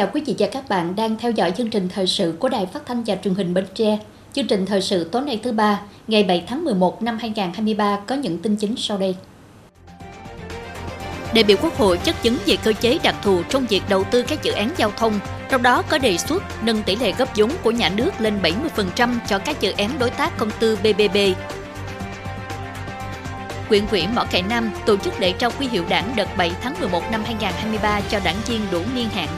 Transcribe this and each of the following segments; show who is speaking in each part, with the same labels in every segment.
Speaker 1: Chào quý vị và các bạn đang theo dõi chương trình thời sự của Đài Phát thanh và Truyền hình Bến Tre. Chương trình thời sự tối nay thứ ba, ngày 7 tháng 11 năm 2023 có những tin chính sau đây. Đại biểu Quốc hội chất vấn về cơ chế đặc thù trong việc đầu tư các dự án giao thông, trong đó có đề xuất nâng tỷ lệ góp vốn của nhà nước lên 70% cho các dự án đối tác công tư BBB Quyện ủy Mỏ Cải Nam tổ chức lễ trao quy hiệu đảng đợt 7 tháng 11 năm 2023 cho đảng viên đủ niên hạn.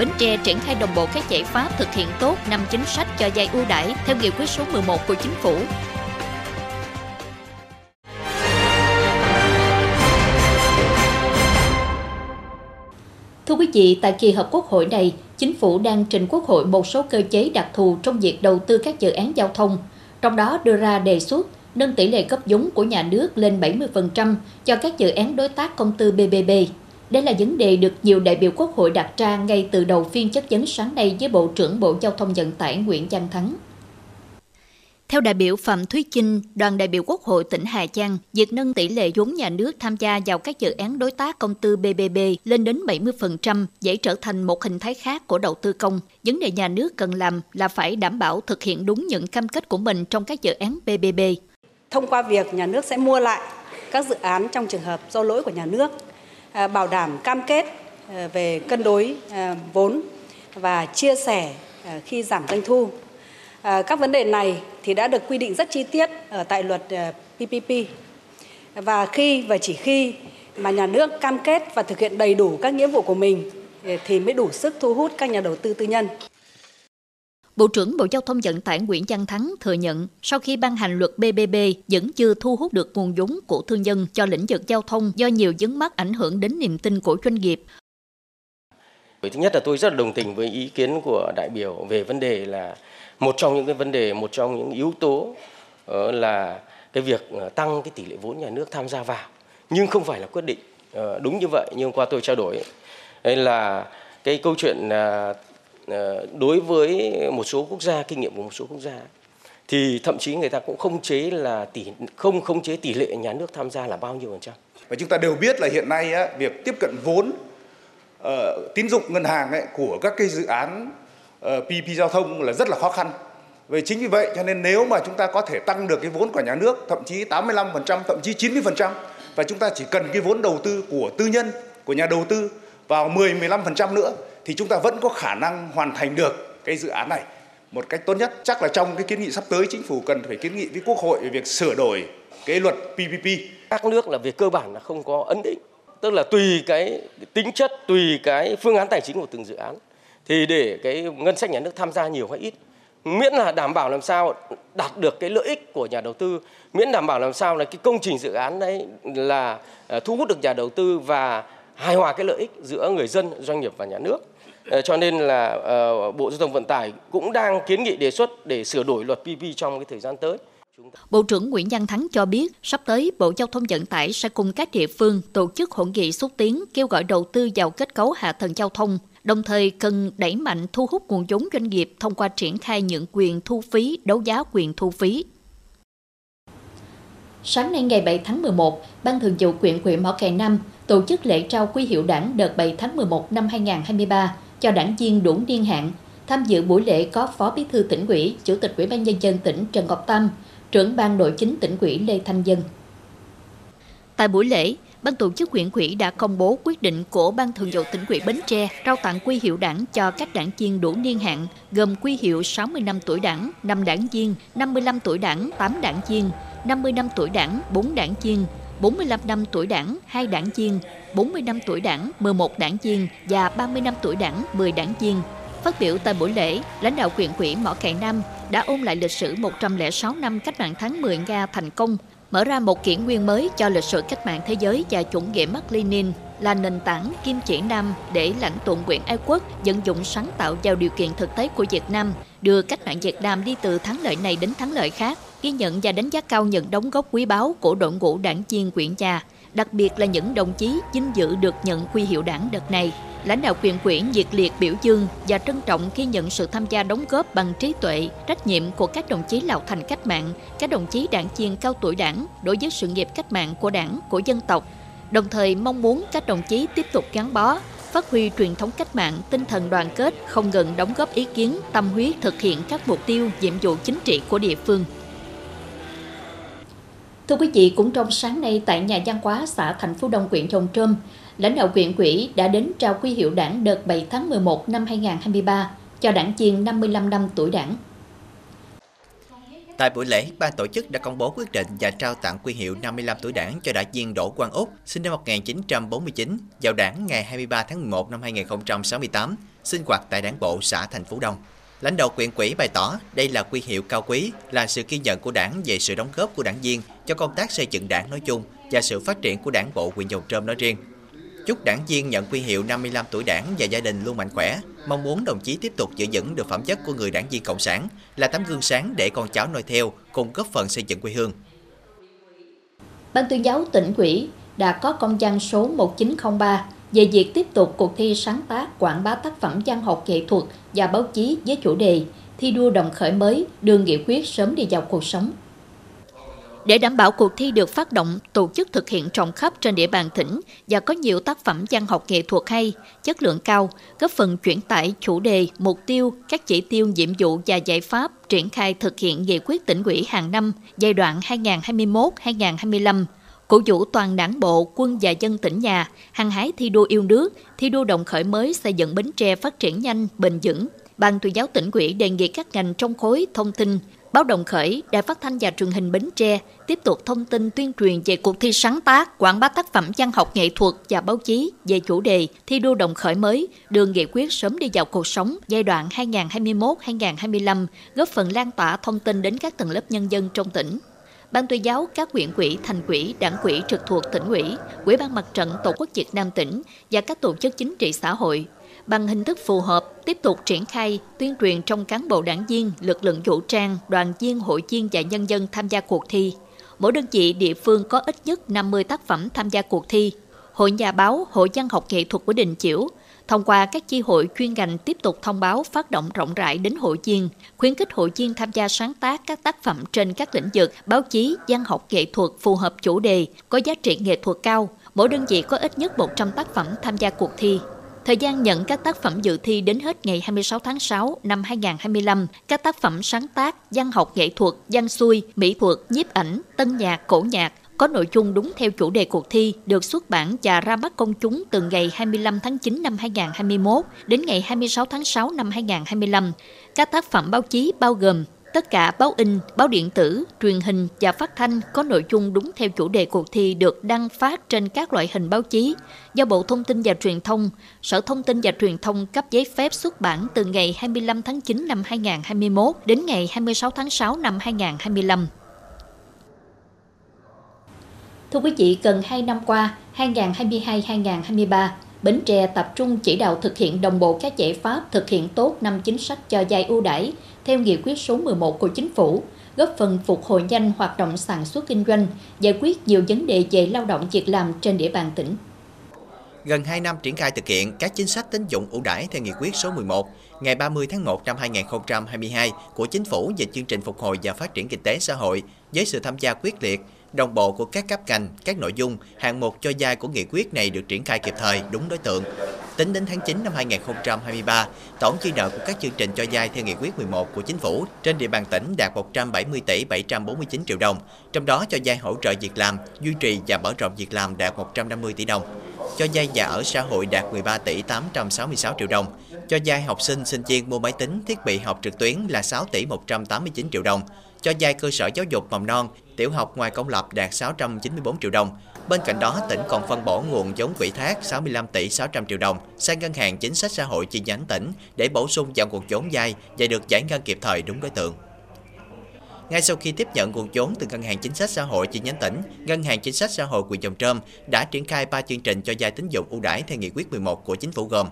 Speaker 1: Bến Tre triển khai đồng bộ các giải pháp thực hiện tốt năm chính sách cho vay ưu đãi theo nghị quyết số 11 của chính phủ. Thưa quý vị, tại kỳ họp Quốc hội này, Chính phủ đang trình Quốc hội một số cơ chế đặc thù trong việc đầu tư các dự án giao thông, trong đó đưa ra đề xuất nâng tỷ lệ cấp vốn của nhà nước lên 70% cho các dự án đối tác công tư BBB. Đây là vấn đề được nhiều đại biểu Quốc hội đặt ra ngay từ đầu phiên chất vấn sáng nay với Bộ trưởng Bộ Giao thông Vận tải Nguyễn Văn Thắng. Theo đại biểu Phạm Thúy Chinh, đoàn đại biểu Quốc hội tỉnh Hà Giang, việc nâng tỷ lệ vốn nhà nước tham gia vào các dự án đối tác công tư BBB lên đến 70% dễ trở thành một hình thái khác của đầu tư công. Vấn đề nhà nước cần làm là phải đảm bảo thực hiện đúng những cam kết của mình trong các dự án BBB.
Speaker 2: Thông qua việc nhà nước sẽ mua lại các dự án trong trường hợp do lỗi của nhà nước, À, bảo đảm cam kết à, về cân đối à, vốn và chia sẻ khi giảm doanh thu các vấn đề này thì đã được quy định rất chi tiết ở tại luật PPP. Và khi và chỉ khi mà nhà nước cam kết và thực hiện đầy đủ các nghĩa vụ của mình, thì mới đủ sức thu hút các nhà đầu tư tư nhân.
Speaker 1: Bộ trưởng Bộ Giao thông Vận tải Nguyễn Văn Thắng thừa nhận, sau khi ban hành luật BBB vẫn chưa thu hút được nguồn vốn của thương nhân cho lĩnh vực giao thông do nhiều vướng mắc ảnh hưởng đến niềm tin của doanh nghiệp.
Speaker 3: Thứ nhất là tôi rất là đồng tình với ý kiến của đại biểu về vấn đề là một trong những cái vấn đề, một trong những yếu tố ờ, là cái việc ờ, tăng cái tỷ lệ vốn nhà nước tham gia vào nhưng không phải là quyết định ờ, đúng như vậy, nhưng qua tôi trao đổi ấy là cái câu chuyện à, Ờ, đối với một số quốc gia kinh nghiệm của một số quốc gia thì thậm chí người ta cũng không chế là tỷ không không chế tỷ lệ nhà nước tham gia là bao nhiêu phần trăm
Speaker 4: và chúng ta đều biết là hiện nay á, việc tiếp cận vốn uh, tín dụng ngân hàng ấy, của các cái dự án ờ, PPP PP giao thông là rất là khó khăn. về chính vì vậy cho nên nếu mà chúng ta có thể tăng được cái vốn của nhà nước thậm chí 85%, thậm chí 90% và chúng ta chỉ cần cái vốn đầu tư của tư nhân, của nhà đầu tư vào 10 15% nữa thì chúng ta vẫn có khả năng hoàn thành được cái dự án này một cách tốt nhất. Chắc là trong cái kiến nghị sắp tới chính phủ cần phải kiến nghị với Quốc hội về việc sửa đổi cái luật PPP.
Speaker 3: Các nước là về cơ bản là không có ấn định, tức là tùy cái tính chất, tùy cái phương án tài chính của từng dự án thì để cái ngân sách nhà nước tham gia nhiều hay ít miễn là đảm bảo làm sao đạt được cái lợi ích của nhà đầu tư miễn đảm bảo làm sao là cái công trình dự án đấy là ờ, thu hút được nhà đầu tư và hài hòa cái lợi ích giữa người dân doanh nghiệp và nhà nước cho nên là ờ, bộ giao thông vận tải cũng đang kiến nghị đề xuất để sửa đổi luật PPP trong cái thời gian tới
Speaker 1: Bộ trưởng Nguyễn Văn Thắng cho biết, sắp tới Bộ Giao thông Vận tải sẽ cùng các địa phương tổ chức hội nghị xúc tiến kêu gọi đầu tư vào kết cấu hạ tầng giao thông, đồng thời cần đẩy mạnh thu hút nguồn vốn doanh nghiệp thông qua triển khai những quyền thu phí, đấu giá quyền thu phí. Sáng nay ngày 7 tháng 11, Ban Thường vụ quyện huyện Mỏ Cày Nam tổ chức lễ trao quy hiệu đảng đợt 7 tháng 11 năm 2023 cho đảng viên đủ niên hạn. Tham dự buổi lễ có Phó Bí thư tỉnh ủy, Chủ tịch Ủy ban nhân dân tỉnh Trần Ngọc Tâm, trưởng ban nội chính tỉnh ủy Lê Thanh Dân. Tại buổi lễ, Ban tổ chức huyện ủy đã công bố quyết định của Ban thường vụ tỉnh ủy Bến Tre trao tặng quy hiệu đảng cho các đảng viên đủ niên hạn, gồm quy hiệu 60 năm tuổi đảng, 5 đảng viên, 55 tuổi đảng, 8 đảng viên, 50 năm tuổi đảng, 4 đảng viên, 45 năm tuổi đảng, 2 đảng viên, 40 năm tuổi đảng, 11 đảng viên và 30 năm tuổi đảng, 10 đảng viên. Phát biểu tại buổi lễ, lãnh đạo huyện ủy Mỏ Cày Nam đã ôn lại lịch sử 106 năm cách mạng tháng 10 Nga thành công mở ra một kỷ nguyên mới cho lịch sử cách mạng thế giới và chủ nghĩa Mark Lenin là nền tảng kim chỉ nam để lãnh tụ quyền Ái Quốc vận dụng sáng tạo vào điều kiện thực tế của Việt Nam, đưa cách mạng Việt Nam đi từ thắng lợi này đến thắng lợi khác, ghi nhận và đánh giá cao những đóng góp quý báu của đội ngũ đảng viên quyện nhà, đặc biệt là những đồng chí vinh dự được nhận huy hiệu đảng đợt này lãnh đạo quyền quyển nhiệt liệt biểu dương và trân trọng khi nhận sự tham gia đóng góp bằng trí tuệ, trách nhiệm của các đồng chí lão thành cách mạng, các đồng chí đảng viên cao tuổi đảng đối với sự nghiệp cách mạng của đảng, của dân tộc. đồng thời mong muốn các đồng chí tiếp tục gắn bó, phát huy truyền thống cách mạng, tinh thần đoàn kết, không ngừng đóng góp ý kiến, tâm huyết thực hiện các mục tiêu, nhiệm vụ chính trị của địa phương. Thưa quý vị, cũng trong sáng nay tại nhà văn hóa xã Thành Phú Đông, huyện Trồng Trôm, lãnh đạo huyện quỹ đã đến trao quy hiệu đảng đợt 7 tháng 11 năm 2023 cho đảng viên 55 năm tuổi đảng.
Speaker 5: Tại buổi lễ, ban tổ chức đã công bố quyết định và trao tặng quy hiệu 55 tuổi đảng cho đại viên Đỗ Quang Úc, sinh năm 1949, vào đảng ngày 23 tháng 11 năm 2068, sinh hoạt tại đảng bộ xã Thành Phú Đông. Lãnh đạo quyện quỹ bày tỏ đây là quy hiệu cao quý, là sự ghi nhận của đảng về sự đóng góp của đảng viên cho công tác xây dựng đảng nói chung và sự phát triển của đảng bộ huyện dầu Trơm nói riêng. Chúc đảng viên nhận quy hiệu 55 tuổi đảng và gia đình luôn mạnh khỏe, mong muốn đồng chí tiếp tục giữ vững được phẩm chất của người đảng viên cộng sản, là tấm gương sáng để con cháu noi theo, cùng góp phần xây dựng quê hương.
Speaker 1: Ban tuyên giáo tỉnh ủy đã có công văn số 1903 về việc tiếp tục cuộc thi sáng tác quảng bá tác phẩm văn học nghệ thuật và báo chí với chủ đề thi đua đồng khởi mới, đường nghị quyết sớm đi vào cuộc sống. Để đảm bảo cuộc thi được phát động, tổ chức thực hiện rộng khắp trên địa bàn tỉnh và có nhiều tác phẩm văn học nghệ thuật hay, chất lượng cao, góp phần chuyển tải chủ đề, mục tiêu, các chỉ tiêu, nhiệm vụ và giải pháp triển khai thực hiện nghị quyết tỉnh ủy hàng năm giai đoạn 2021-2025 cổ vũ toàn đảng bộ, quân và dân tỉnh nhà, hăng hái thi đua yêu nước, thi đua đồng khởi mới xây dựng Bến Tre phát triển nhanh, bền vững. Ban tuyên giáo tỉnh ủy đề nghị các ngành trong khối thông tin, Báo Đồng Khởi, Đài Phát thanh và Truyền hình Bến Tre tiếp tục thông tin tuyên truyền về cuộc thi sáng tác, quảng bá tác phẩm văn học nghệ thuật và báo chí về chủ đề thi đua đồng khởi mới, đường nghị quyết sớm đi vào cuộc sống giai đoạn 2021-2025, góp phần lan tỏa thông tin đến các tầng lớp nhân dân trong tỉnh. Ban tuyên giáo các huyện quỹ, thành quỹ, đảng quỹ trực thuộc tỉnh ủy, Ủy ban mặt trận Tổ quốc Việt Nam tỉnh và các tổ chức chính trị xã hội bằng hình thức phù hợp tiếp tục triển khai tuyên truyền trong cán bộ đảng viên, lực lượng vũ trang, đoàn viên, hội viên và nhân dân tham gia cuộc thi. Mỗi đơn vị địa phương có ít nhất 50 tác phẩm tham gia cuộc thi. Hội nhà báo, Hội văn học nghệ thuật của Đình Chiểu thông qua các chi hội chuyên ngành tiếp tục thông báo phát động rộng rãi đến hội viên, khuyến khích hội viên tham gia sáng tác các tác phẩm trên các lĩnh vực báo chí, văn học nghệ thuật phù hợp chủ đề, có giá trị nghệ thuật cao. Mỗi đơn vị có ít nhất 100 tác phẩm tham gia cuộc thi. Thời gian nhận các tác phẩm dự thi đến hết ngày 26 tháng 6 năm 2025. Các tác phẩm sáng tác, văn học nghệ thuật, văn xuôi, mỹ thuật, nhiếp ảnh, tân nhạc, cổ nhạc, có nội dung đúng theo chủ đề cuộc thi được xuất bản và ra mắt công chúng từ ngày 25 tháng 9 năm 2021 đến ngày 26 tháng 6 năm 2025. Các tác phẩm báo chí bao gồm Tất cả báo in, báo điện tử, truyền hình và phát thanh có nội dung đúng theo chủ đề cuộc thi được đăng phát trên các loại hình báo chí do Bộ Thông tin và Truyền thông, Sở Thông tin và Truyền thông cấp giấy phép xuất bản từ ngày 25 tháng 9 năm 2021 đến ngày 26 tháng 6 năm 2025. Thưa quý vị, gần 2 năm qua, 2022-2023, Bến Tre tập trung chỉ đạo thực hiện đồng bộ các giải pháp thực hiện tốt năm chính sách cho vay ưu đãi theo nghị quyết số 11 của chính phủ, góp phần phục hồi nhanh hoạt động sản xuất kinh doanh, giải quyết nhiều vấn đề về lao động việc làm trên địa bàn tỉnh.
Speaker 5: Gần 2 năm triển khai thực hiện các chính sách tín dụng ưu đãi theo nghị quyết số 11 ngày 30 tháng 1 năm 2022 của chính phủ về chương trình phục hồi và phát triển kinh tế xã hội với sự tham gia quyết liệt, đồng bộ của các cấp ngành, các nội dung, hạng mục cho vay của nghị quyết này được triển khai kịp thời, đúng đối tượng. Tính đến tháng 9 năm 2023, tổng chi nợ của các chương trình cho vay theo nghị quyết 11 của chính phủ trên địa bàn tỉnh đạt 170 tỷ 749 triệu đồng, trong đó cho vay hỗ trợ việc làm, duy trì và mở rộng việc làm đạt 150 tỷ đồng. Cho vay nhà ở xã hội đạt 13 tỷ 866 triệu đồng, cho vay học sinh sinh viên mua máy tính, thiết bị học trực tuyến là 6 tỷ 189 triệu đồng, cho giai cơ sở giáo dục mầm non, tiểu học ngoài công lập đạt 694 triệu đồng. Bên cạnh đó, tỉnh còn phân bổ nguồn giống quỹ thác 65 tỷ 600 triệu đồng sang ngân hàng chính sách xã hội chi nhánh tỉnh để bổ sung vào nguồn vốn dai và được giải ngân kịp thời đúng đối tượng. Ngay sau khi tiếp nhận nguồn vốn từ Ngân hàng Chính sách Xã hội chi nhánh tỉnh, Ngân hàng Chính sách Xã hội huyện Dòng Trơm đã triển khai 3 chương trình cho vay tín dụng ưu đãi theo nghị quyết 11 của chính phủ gồm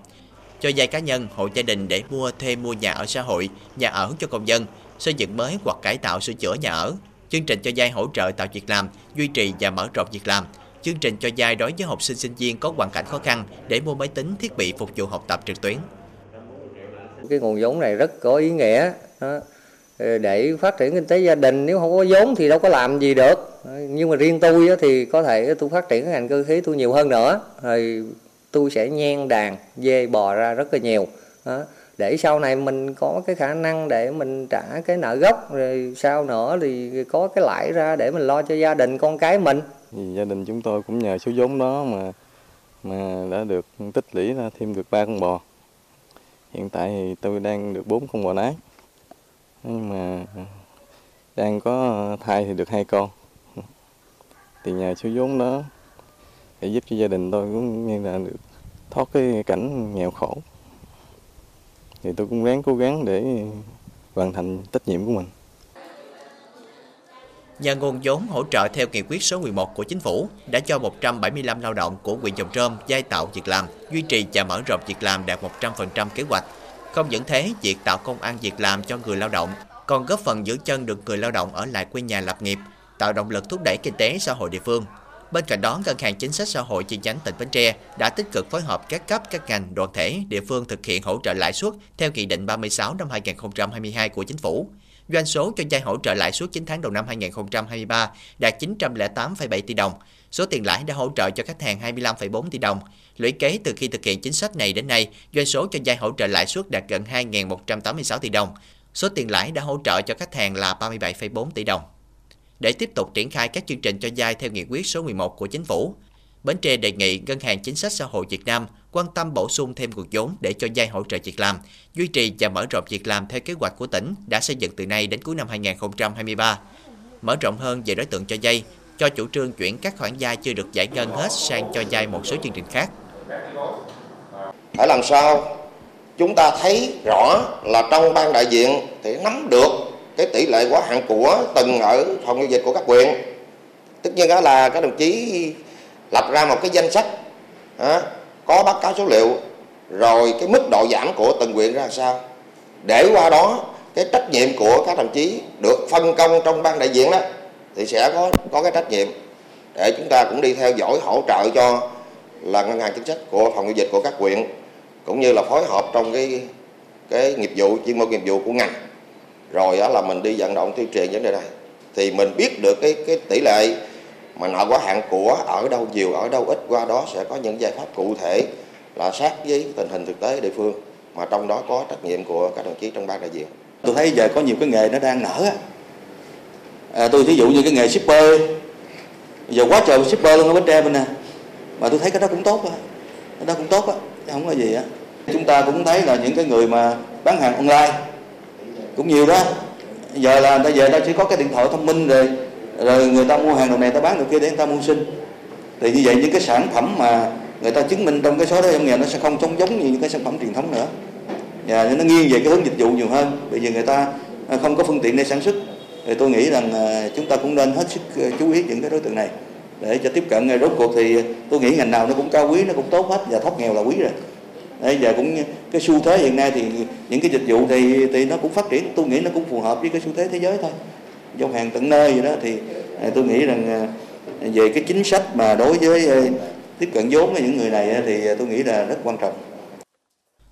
Speaker 5: cho vay cá nhân, hộ gia đình để mua thêm mua nhà ở xã hội, nhà ở cho công dân, xây dựng mới hoặc cải tạo sửa chữa nhà ở, chương trình cho vay hỗ trợ tạo việc làm, duy trì và mở rộng việc làm, chương trình cho vay đối với học sinh sinh viên có hoàn cảnh khó khăn để mua máy tính, thiết bị phục vụ học tập trực tuyến.
Speaker 6: Cái nguồn vốn này rất có ý nghĩa ờ, để phát triển kinh tế gia đình nếu không có vốn thì đâu có làm gì được. Ờ, nhưng mà riêng tôi thì có thể tôi phát triển cái ngành cơ khí tôi nhiều hơn nữa. Rồi tôi sẽ nhen đàn dê bò ra rất là nhiều để sau này mình có cái khả năng để mình trả cái nợ gốc, rồi sau nữa thì có cái lãi ra để mình lo cho gia đình con cái mình.
Speaker 7: Thì gia đình chúng tôi cũng nhờ số vốn đó mà mà đã được tích lũy ra thêm được ba con bò. Hiện tại thì tôi đang được bốn con bò nái. Nhưng mà đang có thai thì được hai con. Thì nhờ số vốn đó để giúp cho gia đình tôi cũng như là được thoát cái cảnh nghèo khổ thì tôi cũng ráng cố gắng để hoàn thành trách nhiệm của mình.
Speaker 5: nhà nguồn vốn hỗ trợ theo nghị quyết số 11 của chính phủ đã cho 175 lao động của huyện Dòng Trôm giai tạo việc làm, duy trì và mở rộng việc làm đạt 100% kế hoạch. Không những thế, việc tạo công ăn việc làm cho người lao động còn góp phần giữ chân được người lao động ở lại quê nhà lập nghiệp, tạo động lực thúc đẩy kinh tế xã hội địa phương. Bên cạnh đó, Ngân hàng Chính sách Xã hội chi nhánh tỉnh Bến Tre đã tích cực phối hợp các cấp, các ngành, đoàn thể, địa phương thực hiện hỗ trợ lãi suất theo Nghị định 36 năm 2022 của Chính phủ. Doanh số cho vay hỗ trợ lãi suất 9 tháng đầu năm 2023 đạt 908,7 tỷ đồng. Số tiền lãi đã hỗ trợ cho khách hàng 25,4 tỷ đồng. Lũy kế từ khi thực hiện chính sách này đến nay, doanh số cho vay hỗ trợ lãi suất đạt gần 2.186 tỷ đồng. Số tiền lãi đã hỗ trợ cho khách hàng là 37,4 tỷ đồng để tiếp tục triển khai các chương trình cho vay theo nghị quyết số 11 của chính phủ. Bến Tre đề nghị Ngân hàng Chính sách Xã hội Việt Nam quan tâm bổ sung thêm nguồn vốn để cho vay hỗ trợ việc làm, duy trì và mở rộng việc làm theo kế hoạch của tỉnh đã xây dựng từ nay đến cuối năm 2023. Mở rộng hơn về đối tượng cho vay, cho chủ trương chuyển các khoản vay chưa được giải ngân hết sang cho vay một số chương trình khác.
Speaker 8: Phải làm sao chúng ta thấy rõ là trong ban đại diện thì nắm được cái tỷ lệ quá hạn của từng ở phòng giao dịch của các quyện, tất nhiên đó là các đồng chí lập ra một cái danh sách có báo cáo số liệu rồi cái mức độ giảm của từng quyện ra sao. Để qua đó cái trách nhiệm của các đồng chí được phân công trong ban đại diện đó thì sẽ có có cái trách nhiệm để chúng ta cũng đi theo dõi hỗ trợ cho là ngân hàng chính sách của phòng giao dịch của các quyện, cũng như là phối hợp trong cái cái nghiệp vụ chuyên môn nghiệp vụ của ngành rồi đó là mình đi vận động tuyên truyền vấn đề này. Thì mình biết được cái cái tỷ lệ mà nợ quá hạn của ở đâu nhiều ở đâu ít qua đó sẽ có những giải pháp cụ thể là sát với tình hình thực tế địa phương. Mà trong đó có trách nhiệm của các đồng chí trong ban đại diện.
Speaker 9: Tôi thấy giờ có nhiều cái nghề nó đang nở á. À, tôi thí dụ như cái nghề shipper giờ quá trời shipper luôn ở bến tre bên nè mà tôi thấy cái đó cũng tốt á. Cái đó cũng tốt á không có gì á. Chúng ta cũng thấy là những cái người mà bán hàng online cũng nhiều đó. Giờ là người ta về ta chỉ có cái điện thoại thông minh rồi rồi người ta mua hàng đồ này, ta bán đồ kia để người ta mua sinh. Thì như vậy những cái sản phẩm mà người ta chứng minh trong cái số đó trong nghề nó sẽ không giống giống như những cái sản phẩm truyền thống nữa. Và nó nghiêng về cái hướng dịch vụ nhiều hơn. Bởi vì người ta à, không có phương tiện để sản xuất. Thì tôi nghĩ rằng à, chúng ta cũng nên hết sức à, chú ý những cái đối tượng này để cho tiếp cận. Rốt cuộc thì tôi nghĩ ngành nào nó cũng cao quý, nó cũng tốt hết. Và thoát nghèo là quý rồi. Bây giờ cũng cái xu thế hiện nay thì những cái dịch vụ thì thì nó cũng phát triển tôi nghĩ nó cũng phù hợp với cái xu thế thế giới thôi giao hàng tận nơi gì đó thì à, tôi nghĩ rằng à, về cái chính sách mà đối với à, tiếp cận vốn với những người này thì tôi nghĩ là rất quan trọng.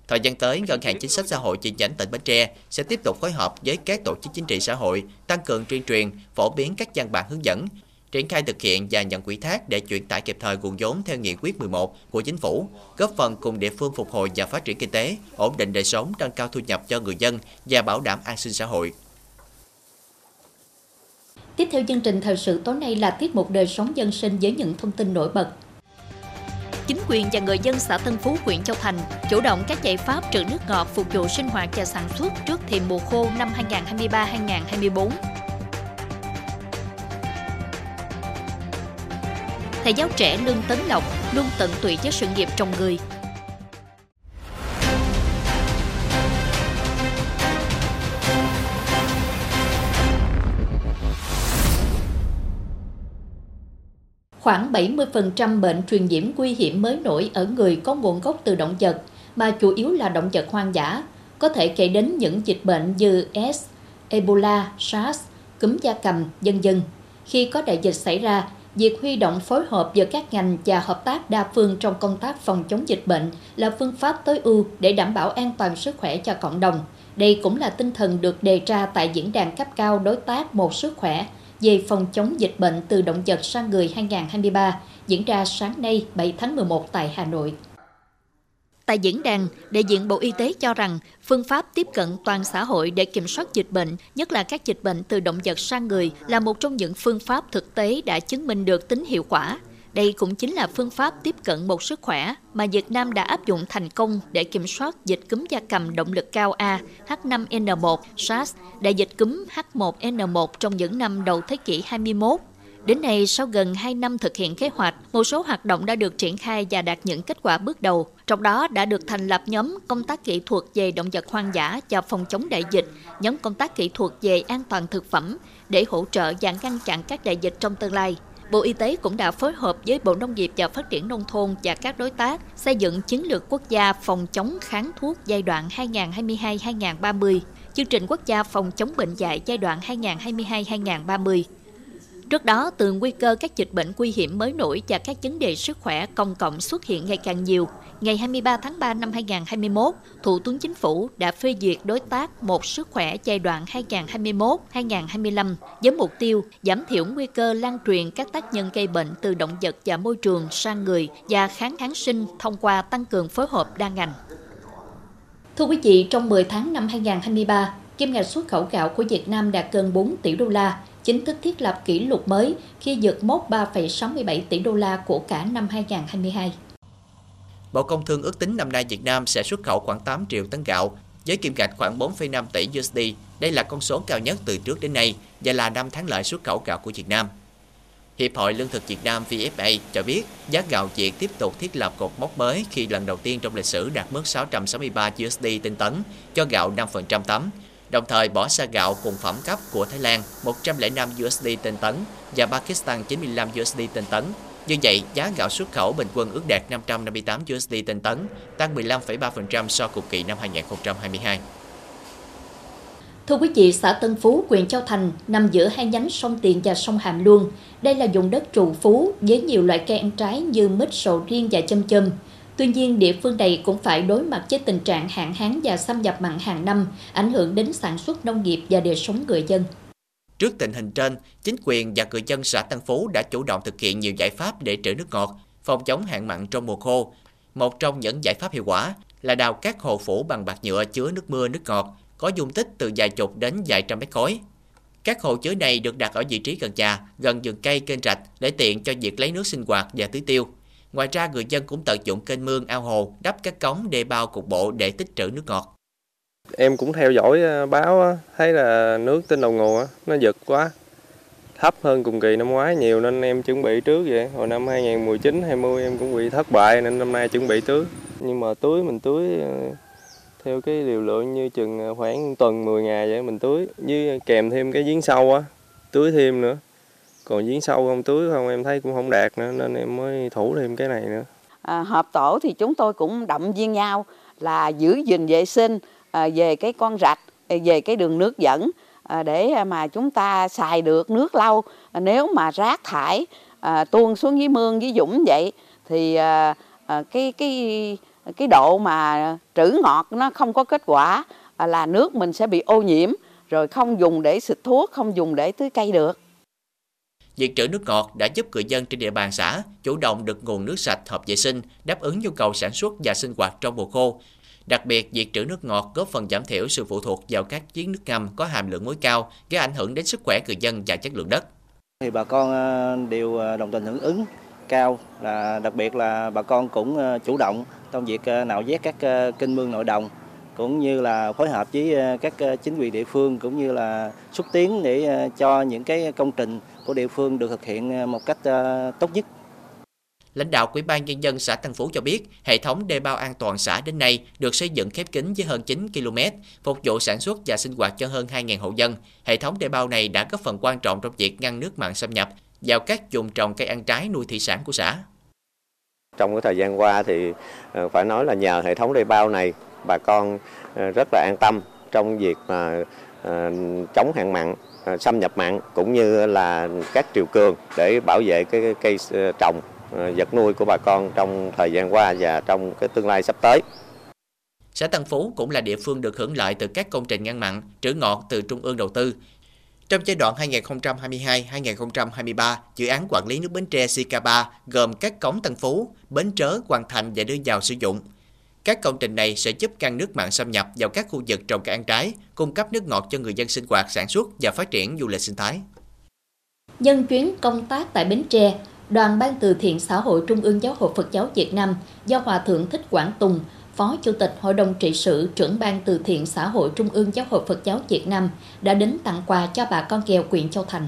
Speaker 5: Thời gian tới, Ngân hàng Chính sách Xã hội chi nhánh tỉnh Bến Tre sẽ tiếp tục phối hợp với các tổ chức chính trị xã hội, tăng cường tuyên truyền, phổ biến các văn bản hướng dẫn, triển khai thực hiện và nhận quỹ thác để chuyển tải kịp thời nguồn vốn theo nghị quyết 11 của chính phủ, góp phần cùng địa phương phục hồi và phát triển kinh tế, ổn định đời sống, nâng cao thu nhập cho người dân và bảo đảm an sinh xã hội.
Speaker 1: Tiếp theo chương trình thời sự tối nay là tiết mục đời sống dân sinh với những thông tin nổi bật. Chính quyền và người dân xã Tân Phú, huyện Châu Thành chủ động các giải pháp trữ nước ngọt phục vụ sinh hoạt và sản xuất trước thềm mùa khô năm 2023-2024 thầy giáo trẻ Lương Tấn Lộc luôn tận tụy với sự nghiệp trồng người. Khoảng 70% bệnh truyền nhiễm nguy hiểm mới nổi ở người có nguồn gốc từ động vật, mà chủ yếu là động vật hoang dã, có thể kể đến những dịch bệnh như S, Ebola, SARS, cúm da cầm, dân dân. Khi có đại dịch xảy ra, việc huy động phối hợp giữa các ngành và hợp tác đa phương trong công tác phòng chống dịch bệnh là phương pháp tối ưu để đảm bảo an toàn sức khỏe cho cộng đồng. Đây cũng là tinh thần được đề ra tại diễn đàn cấp cao đối tác một sức khỏe về phòng chống dịch bệnh từ động vật sang người 2023 diễn ra sáng nay 7 tháng 11 tại Hà Nội. Tại diễn đàn, đại diện Bộ Y tế cho rằng phương pháp tiếp cận toàn xã hội để kiểm soát dịch bệnh, nhất là các dịch bệnh từ động vật sang người, là một trong những phương pháp thực tế đã chứng minh được tính hiệu quả. Đây cũng chính là phương pháp tiếp cận một sức khỏe mà Việt Nam đã áp dụng thành công để kiểm soát dịch cúm da cầm động lực cao A, H5N1, SARS, đại dịch cúm H1N1 trong những năm đầu thế kỷ 21. Đến nay, sau gần 2 năm thực hiện kế hoạch, một số hoạt động đã được triển khai và đạt những kết quả bước đầu. Trong đó đã được thành lập nhóm công tác kỹ thuật về động vật hoang dã và phòng chống đại dịch, nhóm công tác kỹ thuật về an toàn thực phẩm để hỗ trợ và ngăn chặn các đại dịch trong tương lai. Bộ Y tế cũng đã phối hợp với Bộ Nông nghiệp và Phát triển Nông thôn và các đối tác xây dựng chiến lược quốc gia phòng chống kháng thuốc giai đoạn 2022-2030, chương trình quốc gia phòng chống bệnh dạy giai đoạn 2022-2030. Trước đó, từ nguy cơ các dịch bệnh nguy hiểm mới nổi và các vấn đề sức khỏe công cộng xuất hiện ngày càng nhiều, ngày 23 tháng 3 năm 2021, Thủ tướng Chính phủ đã phê duyệt đối tác một sức khỏe giai đoạn 2021-2025 với mục tiêu giảm thiểu nguy cơ lan truyền các tác nhân gây bệnh từ động vật và môi trường sang người và kháng kháng sinh thông qua tăng cường phối hợp đa ngành. Thưa quý vị, trong 10 tháng năm 2023, kim ngạch xuất khẩu gạo của Việt Nam đạt gần 4 tỷ đô la, chính thức thiết lập kỷ lục mới khi vượt mốc 3,67 tỷ đô la của cả năm 2022.
Speaker 5: Bộ Công Thương ước tính năm nay Việt Nam sẽ xuất khẩu khoảng 8 triệu tấn gạo, với kim ngạch khoảng 4,5 tỷ USD. Đây là con số cao nhất từ trước đến nay và là năm tháng lợi xuất khẩu gạo của Việt Nam. Hiệp hội Lương thực Việt Nam VFA cho biết giá gạo Việt tiếp tục thiết lập cột mốc mới khi lần đầu tiên trong lịch sử đạt mức 663 USD trên tấn cho gạo 5% tấm, đồng thời bỏ xa gạo cùng phẩm cấp của Thái Lan 105 USD trên tấn và Pakistan 95 USD trên tấn. Như vậy, giá gạo xuất khẩu bình quân ước đạt 558 USD trên tấn, tăng 15,3% so cùng kỳ năm 2022.
Speaker 1: Thưa quý vị, xã Tân Phú, huyện Châu Thành nằm giữa hai nhánh sông Tiền và sông Hàm Luông. Đây là vùng đất trù phú với nhiều loại cây ăn trái như mít, sầu riêng và châm châm. Tuy nhiên, địa phương này cũng phải đối mặt với tình trạng hạn hán và xâm nhập mặn hàng năm, ảnh hưởng đến sản xuất nông nghiệp và đời sống người dân.
Speaker 5: Trước tình hình trên, chính quyền và người dân xã Tân Phú đã chủ động thực hiện nhiều giải pháp để trữ nước ngọt, phòng chống hạn mặn trong mùa khô. Một trong những giải pháp hiệu quả là đào các hồ phủ bằng bạc nhựa chứa nước mưa nước ngọt, có dung tích từ vài chục đến vài trăm mét khối. Các hồ chứa này được đặt ở vị trí gần nhà, gần vườn cây kênh rạch để tiện cho việc lấy nước sinh hoạt và tưới tiêu. Ngoài ra, người dân cũng tận dụng kênh mương ao hồ, đắp các cống đê bao cục bộ để tích trữ nước ngọt.
Speaker 7: Em cũng theo dõi à, báo thấy là nước trên đầu nguồn nó giật quá, thấp hơn cùng kỳ năm ngoái nhiều nên em chuẩn bị trước vậy. Hồi năm 2019 20 em cũng bị thất bại nên năm nay chuẩn bị tưới. Nhưng mà tưới mình tưới à, theo cái liều lượng như chừng à, khoảng tuần 10 ngày vậy mình tưới với kèm thêm cái giếng sâu á, tưới thêm nữa còn giếng sâu không tưới không em thấy cũng không đạt nữa nên em mới thủ thêm cái này nữa.
Speaker 10: À, hợp tổ thì chúng tôi cũng động viên nhau là giữ gìn vệ sinh à, về cái con rạch à, về cái đường nước dẫn à, để mà chúng ta xài được nước lâu. À, nếu mà rác thải à, tuôn xuống dưới mương dưới dũng vậy thì à, à, cái cái cái độ mà trữ ngọt nó không có kết quả à, là nước mình sẽ bị ô nhiễm rồi không dùng để xịt thuốc không dùng để tưới cây được.
Speaker 5: Việc trữ nước ngọt đã giúp người dân trên địa bàn xã chủ động được nguồn nước sạch hợp vệ sinh, đáp ứng nhu cầu sản xuất và sinh hoạt trong mùa khô. Đặc biệt, việc trữ nước ngọt góp phần giảm thiểu sự phụ thuộc vào các giếng nước ngầm có hàm lượng muối cao, gây ảnh hưởng đến sức khỏe người dân và chất lượng đất.
Speaker 11: Thì bà con ờ, đều ờ, đồng tình hưởng ứng cao, là đặc biệt là bà con cũng ờ, chủ động trong việc nạo vét các kênh mương nội đồng cũng như là phối hợp với các chính quyền địa phương cũng như là xúc tiến để cho những cái công trình của địa phương được thực hiện ờ, một cách ờ, tốt nhất.
Speaker 5: Lãnh đạo Ủy ban Nhân dân xã Tân Phú cho biết, hệ thống đê bao an toàn xã đến nay được xây dựng khép kín với hơn 9 km, phục vụ sản xuất và sinh hoạt cho hơn 2.000 hộ dân. Hệ thống đê bao này đã góp phần quan trọng trong việc ngăn nước mặn xâm nhập vào các vùng trồng cây ăn trái nuôi thủy sản của xã.
Speaker 12: Trong cái thời gian qua thì ờ, phải nói là nhờ hệ thống đê bao này, bà con rất là an tâm trong việc mà chống hạn mặn À, xâm nhập mặn cũng như là các triều cường để bảo vệ cái cây ờ, trồng ờ, vật nuôi của bà con trong thời gian qua và trong cái tương lai sắp tới.
Speaker 5: Xã Tân Phú cũng là địa phương được hưởng lợi từ các công trình ngăn mặn, trữ ngọt từ trung ương đầu tư. Trong giai đoạn 2022-2023, dự án quản lý nước Bến Tre CK3 gồm các cống Tân Phú, Bến Trớ hoàn thành và đưa vào sử dụng. Các công trình này sẽ giúp ngăn nước mặn xâm nhập vào các khu vực trồng cây ăn trái, cung cấp nước ngọt cho người dân sinh hoạt, sản xuất và phát triển du lịch sinh thái.
Speaker 1: Nhân chuyến công tác tại Bến Tre, Đoàn Ban từ thiện xã hội Trung ương Giáo hội Phật giáo Việt Nam do Hòa Thượng Thích Quảng Tùng, Phó Chủ tịch Hội đồng trị sự trưởng Ban từ thiện xã hội Trung ương Giáo hội Phật giáo Việt Nam đã đến tặng quà cho bà con nghèo huyện Châu Thành.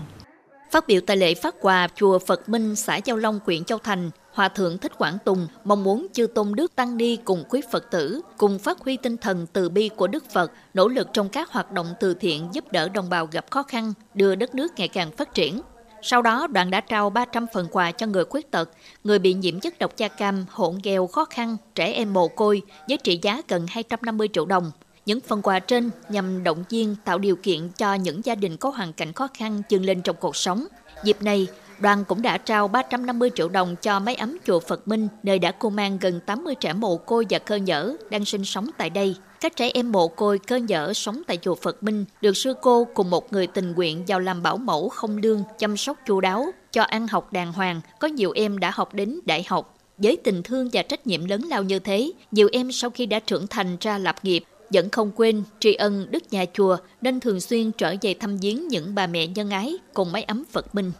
Speaker 1: Phát biểu tại lễ phát quà chùa Phật Minh, xã Giao Long, huyện Châu Thành, Hòa Thượng Thích Quảng Tùng mong muốn chư tôn đức tăng ni cùng quý Phật tử cùng phát huy tinh thần từ bi của Đức Phật, nỗ lực trong các hoạt động từ thiện giúp đỡ đồng bào gặp khó khăn, đưa đất nước ngày càng phát triển. Sau đó, đoàn đã trao 300 phần quà cho người khuyết tật, người bị nhiễm chất độc da cam, hộ nghèo khó khăn, trẻ em mồ côi với trị giá gần 250 triệu đồng. Những phần quà trên nhằm động viên tạo điều kiện cho những gia đình có hoàn cảnh khó khăn dừng lên trong cuộc sống. Dịp này, đoàn cũng đã trao 350 triệu đồng cho máy ấm chùa Phật Minh, nơi đã cô mang gần 80 trẻ mồ côi và cơ nhở đang sinh sống tại đây. Các trẻ em mồ côi cơ nhở sống tại chùa Phật Minh được sư cô cùng một người tình nguyện vào làm bảo mẫu không lương, chăm sóc chu đáo, cho ăn học đàng hoàng. Có nhiều em đã học đến đại học. Với tình thương và trách nhiệm lớn lao như thế, nhiều em sau khi đã trưởng thành ra lập nghiệp vẫn không quên tri ân đức nhà chùa nên thường xuyên trở về thăm viếng những bà mẹ nhân ái cùng máy ấm Phật Minh.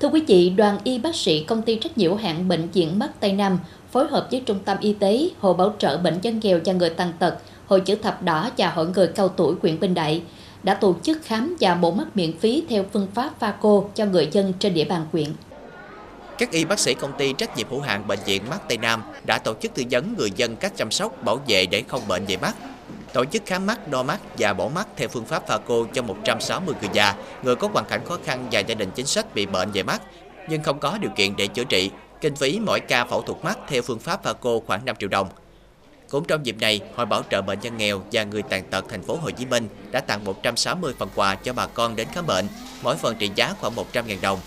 Speaker 1: Thưa quý vị, đoàn y bác sĩ công ty trách nhiệm hạn bệnh viện mắt Tây Nam phối hợp với Trung tâm Y tế, Hội Bảo trợ Bệnh nhân nghèo và người tàn tật, Hội chữ thập đỏ và Hội người cao tuổi huyện Bình Đại đã tổ chức khám và mổ mắt miễn phí theo phương pháp pha-cô cho người dân trên địa bàn huyện.
Speaker 5: Các y bác sĩ công ty trách nhiệm hữu hạn bệnh viện mắt Tây Nam đã tổ chức tư vấn người dân cách chăm sóc, bảo vệ để không bệnh về mắt. Tổ chức khám mắt, đo mắt và bổ mắt theo phương pháp pha cô cho 160 người già, người có hoàn cảnh khó khăn và gia đình chính sách bị bệnh về mắt nhưng không có điều kiện để chữa trị Kinh phí mỗi ca phẫu thuật mắt theo phương pháp pha cô khoảng 5 triệu đồng. Cũng trong dịp này, Hội Bảo trợ bệnh nhân nghèo và người tàn tật thành phố Hồ Chí Minh đã tặng 160 phần quà cho bà con đến khám bệnh, mỗi phần trị giá khoảng 100.000 đồng.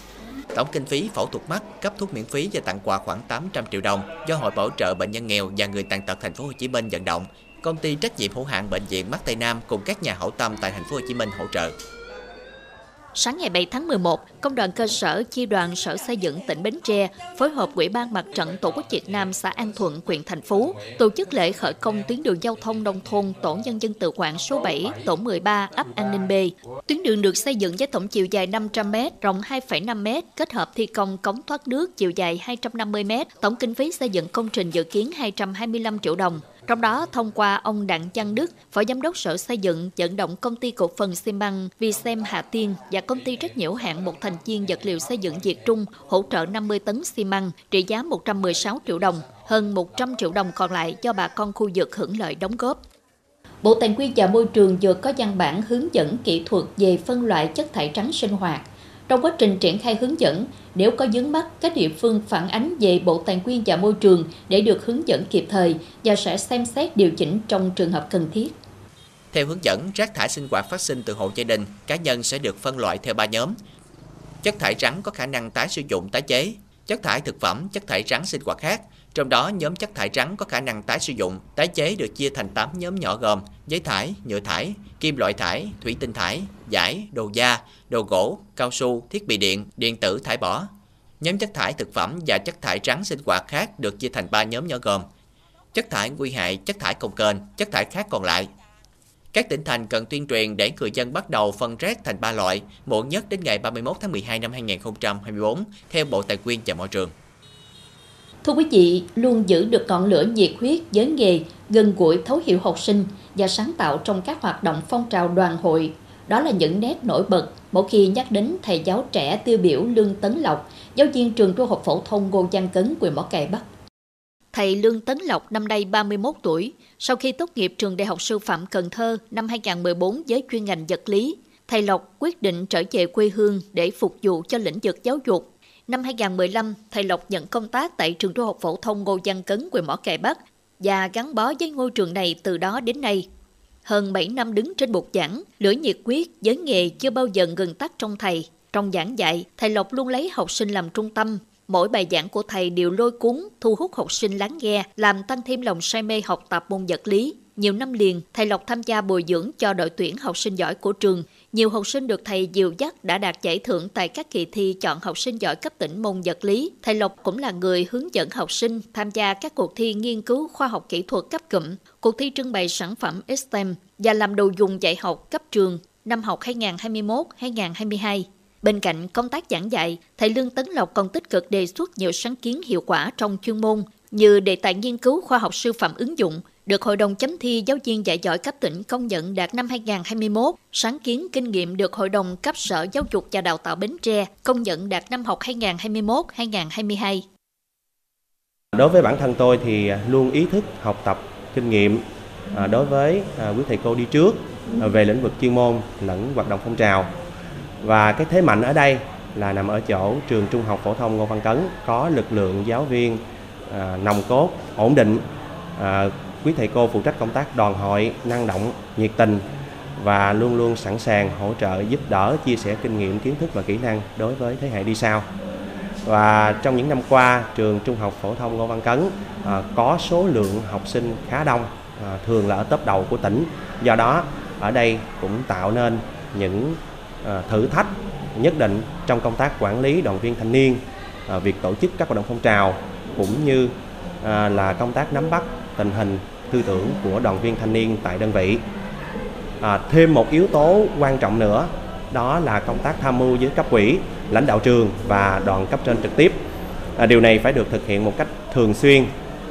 Speaker 5: Tổng kinh phí phẫu thuật mắt, cấp thuốc miễn phí và tặng quà khoảng 800 triệu đồng do Hội Bảo trợ bệnh nhân nghèo và người tàn tật thành phố Hồ Chí Minh vận động. Công ty trách nhiệm hữu hạn bệnh viện mắt Tây Nam cùng các nhà hảo tâm tại thành phố Hồ Chí Minh hỗ trợ.
Speaker 1: Sáng ngày 7 tháng 11, Công đoàn cơ sở chi đoàn Sở Xây dựng tỉnh Bến Tre phối hợp Ủy ban Mặt trận Tổ quốc Việt Nam xã An Thuận, huyện thành phú tổ chức lễ khởi công tuyến đường giao thông nông thôn tổ nhân dân tự quản số 7, tổ 13, ấp An Ninh B. Tuyến đường được xây dựng với tổng chiều dài 500 m, rộng 2,5 m, kết hợp thi công cống thoát nước chiều dài 250 m, tổng kinh phí xây dựng công trình dự kiến 225 triệu đồng. Trong đó, thông qua ông Đặng Chân Đức, Phó Giám đốc Sở Xây dựng dẫn động công ty cổ phần xi măng Visem Hà Tiên và công ty trách nhiệm hạn một thành viên vật liệu xây dựng Việt Trung hỗ trợ 50 tấn xi măng trị giá 116 triệu đồng, hơn 100 triệu đồng còn lại cho bà con khu vực hưởng lợi đóng góp. Bộ Tài nguyên và Môi trường vừa có văn bản hướng dẫn kỹ thuật về phân loại chất thải trắng sinh hoạt trong quá trình triển khai hướng dẫn, nếu có vướng mắt các địa phương phản ánh về Bộ Tài nguyên và Môi trường để được hướng dẫn kịp thời và sẽ xem xét điều chỉnh trong trường hợp cần thiết.
Speaker 5: Theo hướng dẫn, rác thải sinh hoạt phát sinh từ hộ gia đình, cá nhân sẽ được phân loại theo 3 nhóm. Chất thải rắn có khả năng tái sử dụng tái chế, chất thải thực phẩm, chất thải rắn sinh hoạt khác. Trong đó, nhóm chất thải rắn có khả năng tái sử dụng, tái chế được chia thành 8 nhóm nhỏ gồm giấy thải, nhựa thải, kim loại thải, thủy tinh thải, giải, đồ da, đồ gỗ, cao su, thiết bị điện, điện tử thải bỏ. Nhóm chất thải thực phẩm và chất thải rắn sinh hoạt khác được chia thành 3 nhóm nhỏ gồm chất thải nguy hại, chất thải công kênh, chất thải khác còn lại. Các tỉnh thành cần tuyên truyền để người dân bắt đầu phân rác thành 3 loại, muộn nhất đến ngày 31 tháng 12 năm 2024 theo Bộ Tài nguyên và Môi trường.
Speaker 1: Thưa quý vị, luôn giữ được ngọn lửa nhiệt huyết với nghề, gần gũi thấu hiểu học sinh và sáng tạo trong các hoạt động phong trào đoàn hội. Đó là những nét nổi bật mỗi khi nhắc đến thầy giáo trẻ tiêu biểu Lương Tấn Lộc, giáo viên trường trung học phổ thông Ngô Giang Cấn, quyền Mỏ Cày Bắc. Thầy Lương Tấn Lộc năm nay 31 tuổi, sau khi tốt nghiệp trường Đại học Sư phạm Cần Thơ năm 2014 với chuyên ngành vật lý, thầy Lộc quyết định trở về quê hương để phục vụ cho lĩnh vực giáo dục. Năm 2015, thầy Lộc nhận công tác tại trường trung học phổ thông Ngô Giang Cấn, huyện Mỏ Cày Bắc và gắn bó với ngôi trường này từ đó đến nay. Hơn 7 năm đứng trên bục giảng, lửa nhiệt quyết với nghề chưa bao giờ ngừng tắt trong thầy. Trong giảng dạy, thầy Lộc luôn lấy học sinh làm trung tâm. Mỗi bài giảng của thầy đều lôi cuốn, thu hút học sinh lắng nghe, làm tăng thêm lòng say mê học tập môn vật lý. Nhiều năm liền, thầy Lộc tham gia bồi dưỡng cho đội tuyển học sinh giỏi của trường nhiều học sinh được thầy dìu dắt đã đạt giải thưởng tại các kỳ thi chọn học sinh giỏi cấp tỉnh môn vật lý. Thầy Lộc cũng là người hướng dẫn học sinh tham gia các cuộc thi nghiên cứu khoa học kỹ thuật cấp cụm, cuộc thi trưng bày sản phẩm STEM và làm đồ dùng dạy học cấp trường năm học 2021-2022. Bên cạnh công tác giảng dạy, thầy Lương Tấn Lộc còn tích cực đề xuất nhiều sáng kiến hiệu quả trong chuyên môn như đề tài nghiên cứu khoa học sư phạm ứng dụng, được Hội đồng chấm thi giáo viên dạy giỏi cấp tỉnh công nhận đạt năm 2021, sáng kiến kinh nghiệm được Hội đồng cấp Sở Giáo dục và Đào tạo Bến Tre công nhận đạt năm học 2021-2022.
Speaker 13: Đối với bản thân tôi thì luôn ý thức học tập kinh nghiệm à, đối với à, quý thầy cô đi trước à, về lĩnh vực chuyên môn lẫn hoạt động phong trào. Và cái thế mạnh ở đây là nằm ở chỗ trường Trung học phổ thông Ngô Văn Cấn có lực lượng giáo viên nòng cốt ổn định quý thầy cô phụ trách công tác đoàn hội năng động nhiệt tình và luôn luôn sẵn sàng hỗ trợ giúp đỡ chia sẻ kinh nghiệm kiến thức và kỹ năng đối với thế hệ đi sau. Và trong những năm qua trường trung học phổ thông ngô văn cấn à, có số lượng học sinh khá đông à, thường là ở tấp đầu của tỉnh. Do đó ở đây cũng tạo nên những à, thử thách nhất định trong công tác quản lý đoàn viên thanh niên à, việc tổ chức các hoạt động phong trào cũng như à, là công tác nắm bắt tình hình tư tưởng của đoàn viên thanh niên tại đơn vị. À, thêm một yếu tố quan trọng nữa đó là công tác tham mưu với cấp quỹ, lãnh đạo trường và đoàn cấp trên trực tiếp. À, điều này phải được thực hiện một cách thường xuyên,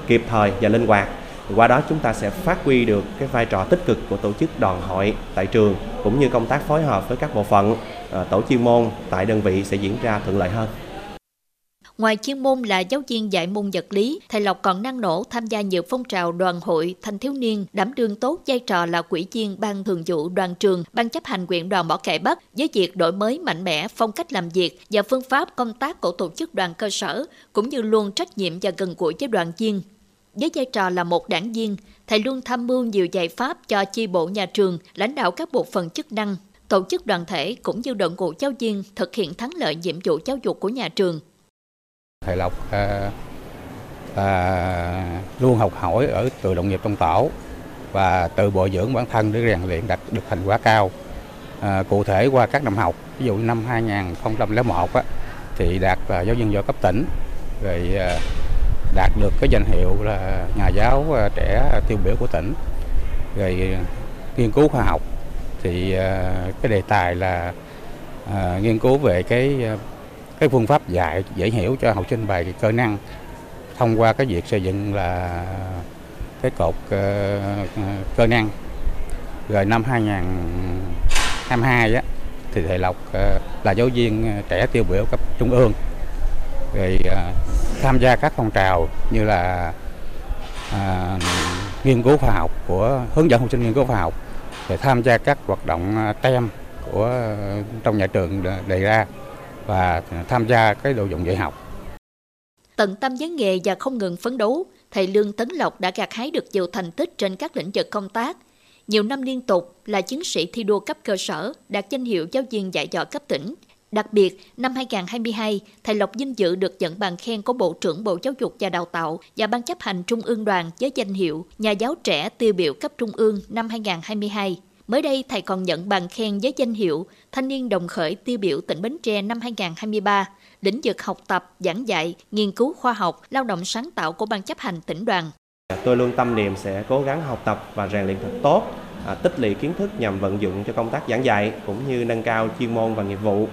Speaker 13: kịp thời và linh hoạt. Qua đó chúng ta sẽ phát huy được cái vai trò tích cực của tổ chức đoàn hội tại trường cũng như công tác phối hợp với các bộ phận, à, tổ chuyên môn tại đơn vị sẽ diễn ra thuận lợi hơn.
Speaker 1: Ngoài chuyên môn là giáo viên dạy môn vật lý, thầy Lộc còn năng nổ tham gia nhiều phong trào đoàn hội, thanh thiếu niên, đảm đương tốt vai trò là quỹ viên ban thường vụ đoàn trường, ban chấp hành quyện đoàn Mỏ Cải Bắc với việc đổi mới mạnh mẽ phong cách làm việc và phương pháp công tác của tổ chức đoàn cơ sở, cũng như luôn trách nhiệm và gần gũi với đoàn viên. Với vai trò là một đảng viên, thầy luôn tham mưu nhiều giải pháp cho chi bộ nhà trường, lãnh đạo các bộ phận chức năng, tổ chức đoàn thể cũng như đội ngũ giáo viên thực hiện thắng lợi nhiệm vụ giáo dục của nhà trường
Speaker 14: thầy Lộc à, à, luôn học hỏi ở từ đồng nghiệp trong tổ và tự bồi dưỡng bản thân để rèn luyện đạt được thành quả cao. À, cụ thể qua các năm học, ví dụ năm 2001 á, thì đạt là giáo viên giỏi cấp tỉnh, rồi à, đạt được cái danh hiệu là nhà giáo à, trẻ tiêu biểu của tỉnh, rồi à, nghiên cứu khoa học thì à, cái đề tài là à, nghiên cứu về cái à, cái phương pháp dạy dễ hiểu cho học sinh bài cơ năng thông qua cái việc xây dựng là cái cột uh, cơ năng. Rồi năm 2022 á thì thầy Lộc uh, là giáo viên trẻ tiêu biểu cấp trung ương. Rồi uh, tham gia các phong trào như là uh, nghiên cứu khoa học của hướng dẫn học sinh nghiên cứu khoa học rồi tham gia các hoạt động tem của trong nhà trường đề ra và tham gia cái đồ dụng dạy học.
Speaker 1: Tận tâm với nghề và không ngừng phấn đấu, thầy Lương Tấn Lộc đã gặt hái được nhiều thành tích trên các lĩnh vực công tác. Nhiều năm liên tục là chiến sĩ thi đua cấp cơ sở, đạt danh hiệu giáo viên dạy giỏi cấp tỉnh. Đặc biệt, năm 2022, thầy Lộc vinh dự được nhận bằng khen của Bộ trưởng Bộ Giáo dục và Đào tạo và Ban chấp hành Trung ương đoàn với danh hiệu Nhà giáo trẻ tiêu biểu cấp Trung ương năm 2022. Mới đây, thầy còn nhận bằng khen với danh hiệu Thanh niên đồng khởi tiêu biểu tỉnh Bến Tre năm 2023, lĩnh vực học tập, giảng dạy, nghiên cứu khoa học, lao động sáng tạo của Ban chấp hành tỉnh đoàn.
Speaker 13: À, tôi luôn tâm niệm sẽ cố gắng học tập và rèn luyện thật tốt, à, tích lũy kiến thức nhằm vận dụng cho công tác giảng dạy cũng như nâng cao chuyên môn và nghiệp vụ.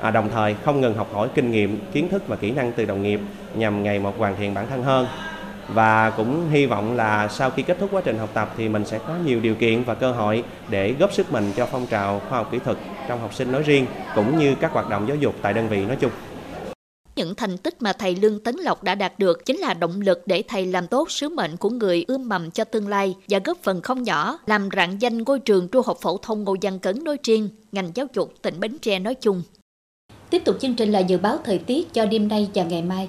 Speaker 13: À, đồng thời không ngừng học hỏi kinh nghiệm, kiến thức và kỹ năng từ đồng nghiệp nhằm ngày một hoàn thiện bản thân hơn và cũng hy vọng là sau khi kết thúc quá trình học tập thì mình sẽ có nhiều điều kiện và cơ hội để góp sức mình cho phong trào khoa học kỹ thuật trong học sinh nói riêng cũng như các hoạt động giáo dục tại đơn vị nói chung.
Speaker 1: Những thành tích mà thầy Lương Tấn Lộc đã đạt được chính là động lực để thầy làm tốt sứ mệnh của người ươm mầm cho tương lai và góp phần không nhỏ làm rạng danh ngôi trường trung học phổ thông Ngô Văn Cấn nói riêng, ngành giáo dục tỉnh Bến Tre nói chung. Tiếp tục chương trình là dự báo thời tiết cho đêm nay và ngày mai.